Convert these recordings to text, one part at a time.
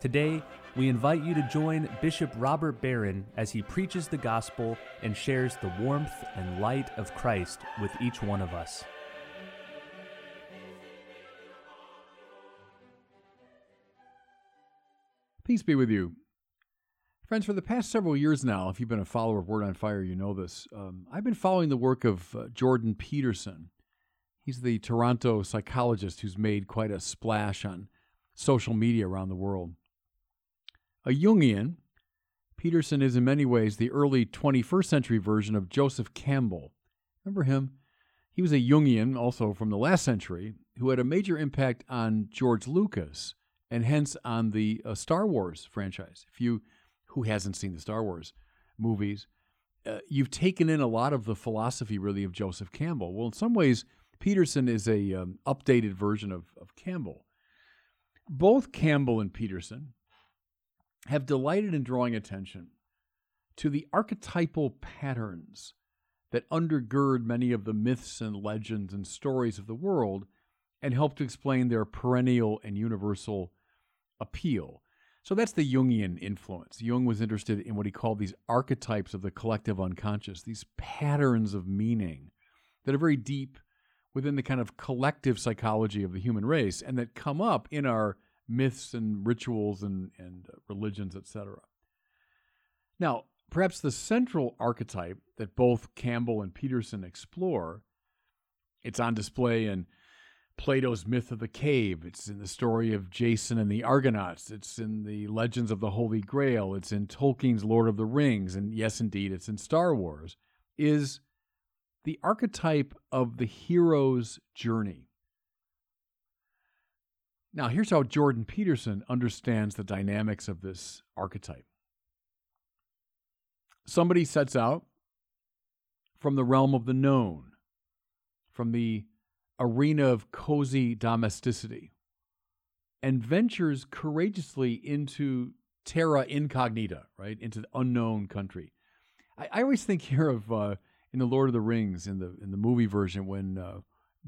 Today, we invite you to join Bishop Robert Barron as he preaches the gospel and shares the warmth and light of Christ with each one of us. Peace be with you. Friends, for the past several years now, if you've been a follower of Word on Fire, you know this. Um, I've been following the work of uh, Jordan Peterson. He's the Toronto psychologist who's made quite a splash on social media around the world. A Jungian, Peterson is in many ways the early 21st century version of Joseph Campbell. Remember him? He was a Jungian, also from the last century, who had a major impact on George Lucas and hence on the uh, Star Wars franchise. If you, who hasn't seen the Star Wars movies, uh, you've taken in a lot of the philosophy really of Joseph Campbell. Well, in some ways, Peterson is a um, updated version of, of Campbell. Both Campbell and Peterson have delighted in drawing attention to the archetypal patterns that undergird many of the myths and legends and stories of the world and help to explain their perennial and universal appeal. So that's the Jungian influence. Jung was interested in what he called these archetypes of the collective unconscious, these patterns of meaning that are very deep within the kind of collective psychology of the human race and that come up in our myths and rituals and, and uh, religions, etc. Now, perhaps the central archetype that both Campbell and Peterson explore, it's on display in Plato's myth of the cave, it's in the story of Jason and the Argonauts, it's in the legends of the Holy Grail, it's in Tolkien's Lord of the Rings, and yes, indeed, it's in Star Wars, is the archetype of the hero's journey. Now, here's how Jordan Peterson understands the dynamics of this archetype. Somebody sets out from the realm of the known, from the arena of cozy domesticity, and ventures courageously into terra incognita, right, into the unknown country. I, I always think here of uh, in the Lord of the Rings in the in the movie version when uh,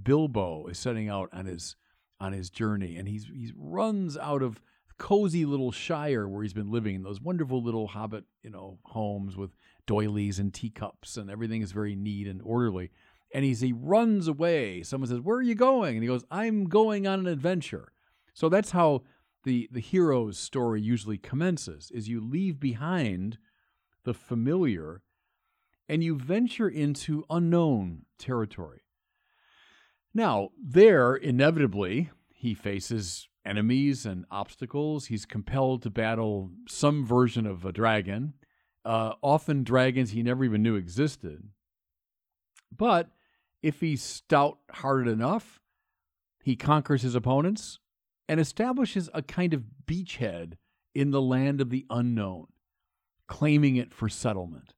Bilbo is setting out on his on his journey, and he's he runs out of cozy little shire where he's been living in those wonderful little hobbit you know homes with doilies and teacups and everything is very neat and orderly. And he's he runs away. Someone says where are you going? And he goes i'm going on an adventure. So that's how the the hero's story usually commences is you leave behind the familiar and you venture into unknown territory now, there, inevitably, he faces enemies and obstacles. He's compelled to battle some version of a dragon, uh, often dragons he never even knew existed. But if he's stout hearted enough, he conquers his opponents and establishes a kind of beachhead in the land of the unknown, claiming it for settlement.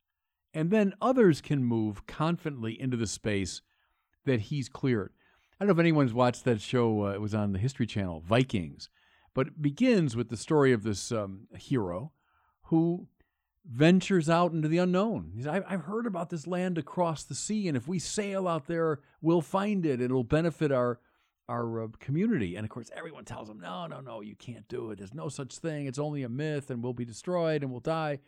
And then others can move confidently into the space that he's cleared. I don't know if anyone's watched that show. Uh, it was on the History Channel, Vikings, but it begins with the story of this um, hero who ventures out into the unknown. He's, I've heard about this land across the sea, and if we sail out there, we'll find it. It'll benefit our our uh, community. And of course, everyone tells him, no, no, no, you can't do it. There's no such thing. It's only a myth, and we'll be destroyed and we'll die.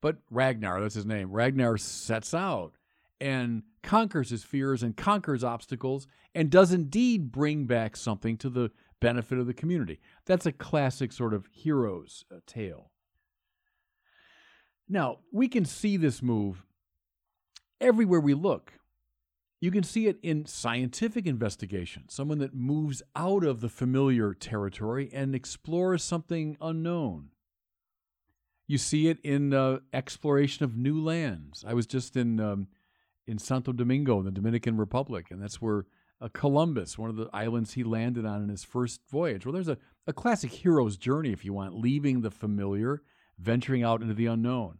But Ragnar, that's his name. Ragnar sets out and conquers his fears and conquers obstacles and does indeed bring back something to the benefit of the community. That's a classic sort of hero's uh, tale. Now, we can see this move everywhere we look. You can see it in scientific investigation, someone that moves out of the familiar territory and explores something unknown. You see it in uh, exploration of new lands. I was just in um, in Santo Domingo in the Dominican Republic, and that's where uh, Columbus, one of the islands he landed on in his first voyage. Well, there's a, a classic hero's journey, if you want, leaving the familiar, venturing out into the unknown.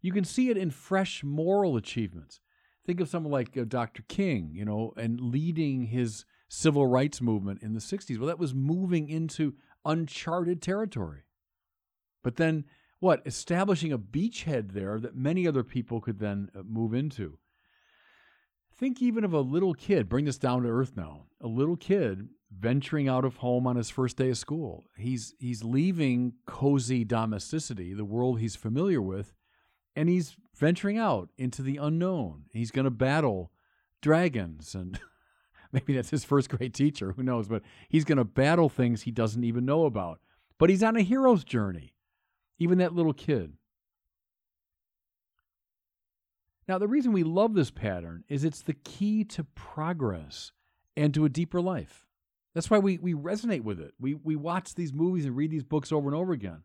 You can see it in fresh moral achievements. Think of someone like uh, Dr. King, you know, and leading his civil rights movement in the 60s. Well, that was moving into uncharted territory. But then, what? Establishing a beachhead there that many other people could then uh, move into. Think even of a little kid, bring this down to earth now. A little kid venturing out of home on his first day of school. He's he's leaving cozy domesticity, the world he's familiar with, and he's venturing out into the unknown. He's going to battle dragons and maybe that's his first grade teacher, who knows, but he's going to battle things he doesn't even know about. But he's on a hero's journey. Even that little kid. Now, the reason we love this pattern is it's the key to progress and to a deeper life. That's why we, we resonate with it. We, we watch these movies and read these books over and over again.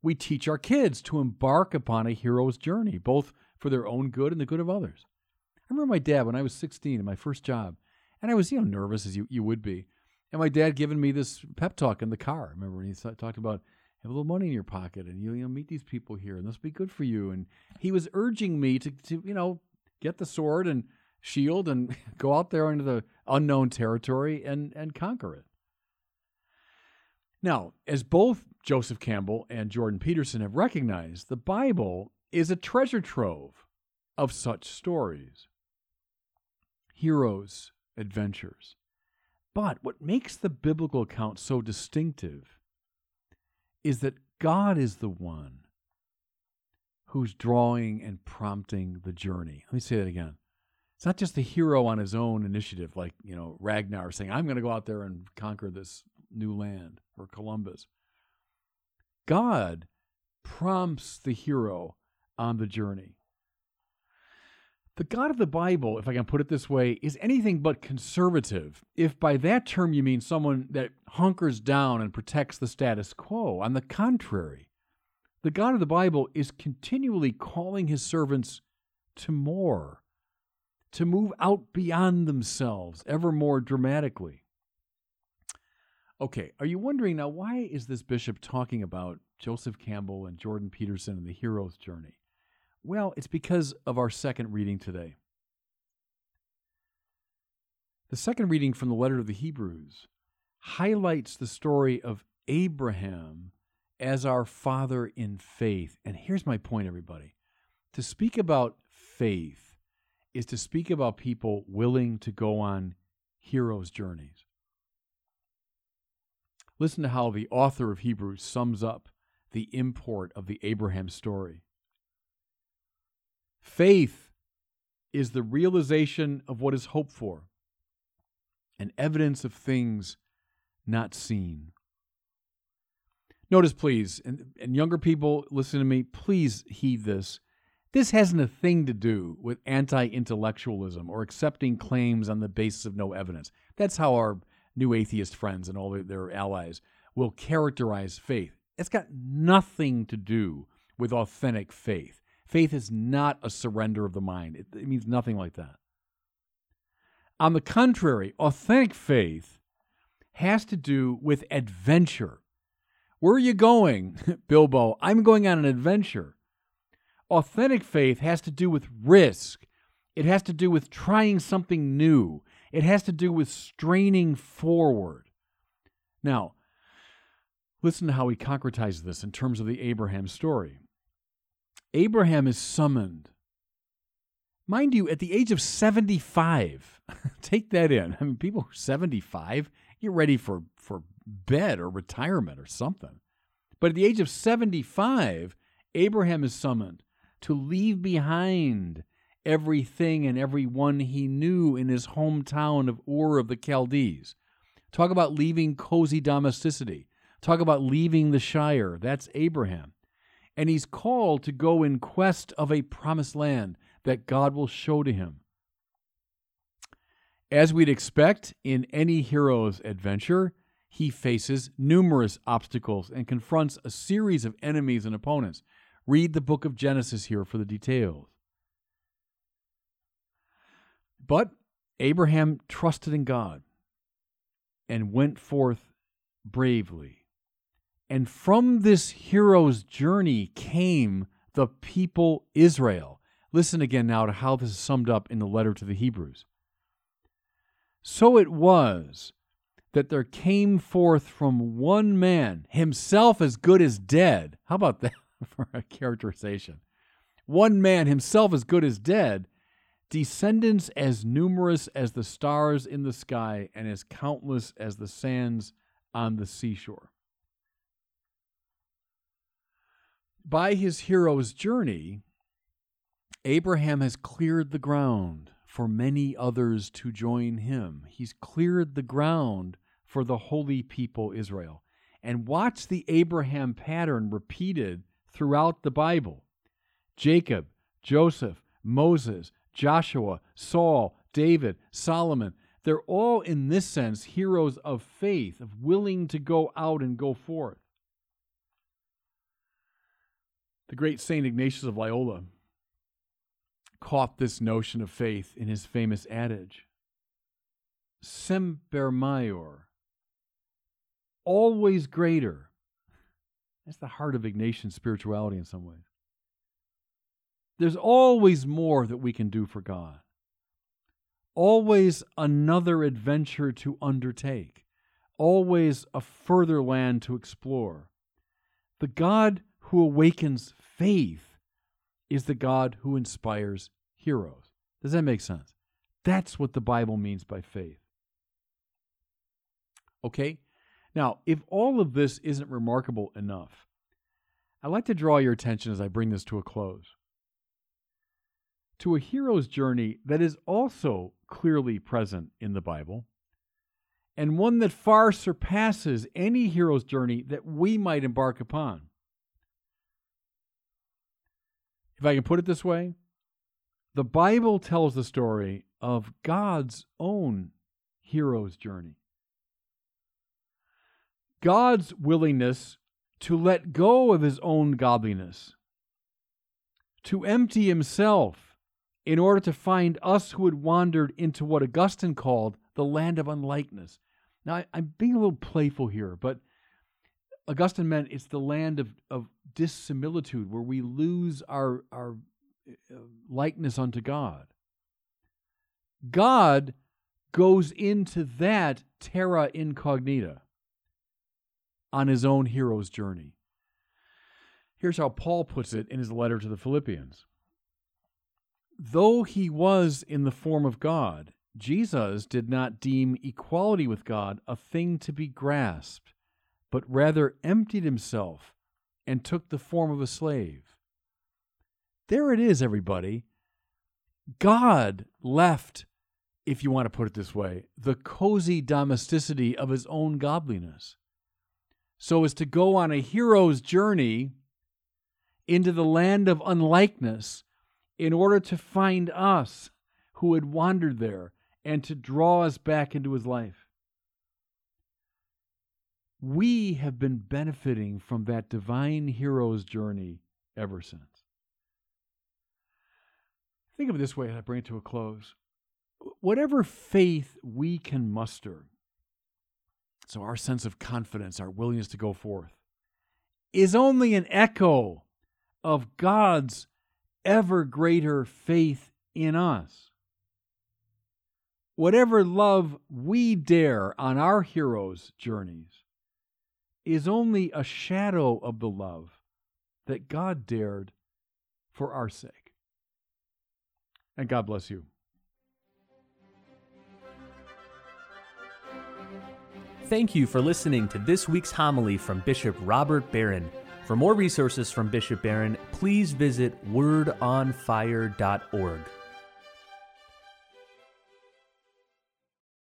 We teach our kids to embark upon a hero's journey, both for their own good and the good of others. I remember my dad when I was 16 in my first job, and I was, you know, nervous as you, you would be. And my dad giving me this pep talk in the car. Remember when he talked about have a little money in your pocket and you, you know, meet these people here and this will be good for you. And he was urging me to, to, you know, get the sword and shield and go out there into the unknown territory and, and conquer it. Now, as both Joseph Campbell and Jordan Peterson have recognized, the Bible is a treasure trove of such stories heroes, adventures. But what makes the biblical account so distinctive is that God is the one who's drawing and prompting the journey. Let me say that again. It's not just the hero on his own initiative, like, you know, Ragnar saying, I'm going to go out there and conquer this new land, or Columbus. God prompts the hero on the journey. The God of the Bible, if I can put it this way, is anything but conservative, if by that term you mean someone that hunkers down and protects the status quo. On the contrary, the God of the Bible is continually calling his servants to more, to move out beyond themselves ever more dramatically. Okay, are you wondering now why is this bishop talking about Joseph Campbell and Jordan Peterson and the hero's journey? Well, it's because of our second reading today. The second reading from the letter to the Hebrews highlights the story of Abraham as our father in faith. And here's my point, everybody. To speak about faith is to speak about people willing to go on hero's journeys. Listen to how the author of Hebrews sums up the import of the Abraham story. Faith is the realization of what is hoped for and evidence of things not seen. Notice, please, and, and younger people, listen to me, please heed this. This hasn't a thing to do with anti intellectualism or accepting claims on the basis of no evidence. That's how our new atheist friends and all their allies will characterize faith. It's got nothing to do with authentic faith. Faith is not a surrender of the mind, it, it means nothing like that. On the contrary, authentic faith has to do with adventure. Where are you going, Bilbo? I'm going on an adventure. Authentic faith has to do with risk. It has to do with trying something new. It has to do with straining forward. Now, listen to how he concretizes this in terms of the Abraham story. Abraham is summoned. Mind you, at the age of 75, take that in. I mean, people 75, you're ready for, for bed or retirement or something. But at the age of 75, Abraham is summoned to leave behind everything and everyone he knew in his hometown of Ur of the Chaldees. Talk about leaving cozy domesticity. Talk about leaving the Shire. That's Abraham and he's called to go in quest of a promised land that God will show to him. As we'd expect in any hero's adventure, he faces numerous obstacles and confronts a series of enemies and opponents. Read the book of Genesis here for the details. But Abraham trusted in God and went forth bravely and from this hero's journey came the people Israel. Listen again now to how this is summed up in the letter to the Hebrews. So it was that there came forth from one man, himself as good as dead. How about that for a characterization? One man, himself as good as dead, descendants as numerous as the stars in the sky and as countless as the sands on the seashore. By his hero's journey, Abraham has cleared the ground for many others to join him. He's cleared the ground for the holy people Israel. And watch the Abraham pattern repeated throughout the Bible. Jacob, Joseph, Moses, Joshua, Saul, David, Solomon, they're all, in this sense, heroes of faith, of willing to go out and go forth. The great St. Ignatius of Loyola caught this notion of faith in his famous adage Semper Maior, always greater. That's the heart of Ignatian spirituality in some ways. There's always more that we can do for God, always another adventure to undertake, always a further land to explore. The God who awakens faith is the God who inspires heroes. Does that make sense? That's what the Bible means by faith. Okay? Now, if all of this isn't remarkable enough, I'd like to draw your attention as I bring this to a close to a hero's journey that is also clearly present in the Bible, and one that far surpasses any hero's journey that we might embark upon. If I can put it this way, the Bible tells the story of God's own hero's journey. God's willingness to let go of his own godliness, to empty himself in order to find us who had wandered into what Augustine called the land of unlikeness. Now, I, am being a little playful here, but Augustine meant it's the land of, of dissimilitude where we lose our, our uh, likeness unto God. God goes into that terra incognita on his own hero's journey. Here's how Paul puts it in his letter to the Philippians Though he was in the form of God, Jesus did not deem equality with God a thing to be grasped, but rather emptied himself and took the form of a slave. There it is, everybody. God left, if you want to put it this way, the cozy domesticity of his own godliness, so as to go on a hero's journey into the land of unlikeness in order to find us who had wandered there and to draw us back into his life. We have been benefiting from that divine hero's journey ever since. Think of it this way I bring it to a close. Whatever faith we can muster, so our sense of confidence, our willingness to go forth, is only an echo of God's ever greater faith in us. Whatever love we dare on our heroes' journeys is only a shadow of the love that God dared for our sake. And God bless you. Thank you for listening to this week's homily from Bishop Robert Barron. For more resources from Bishop Barron, please visit wordonfire.org.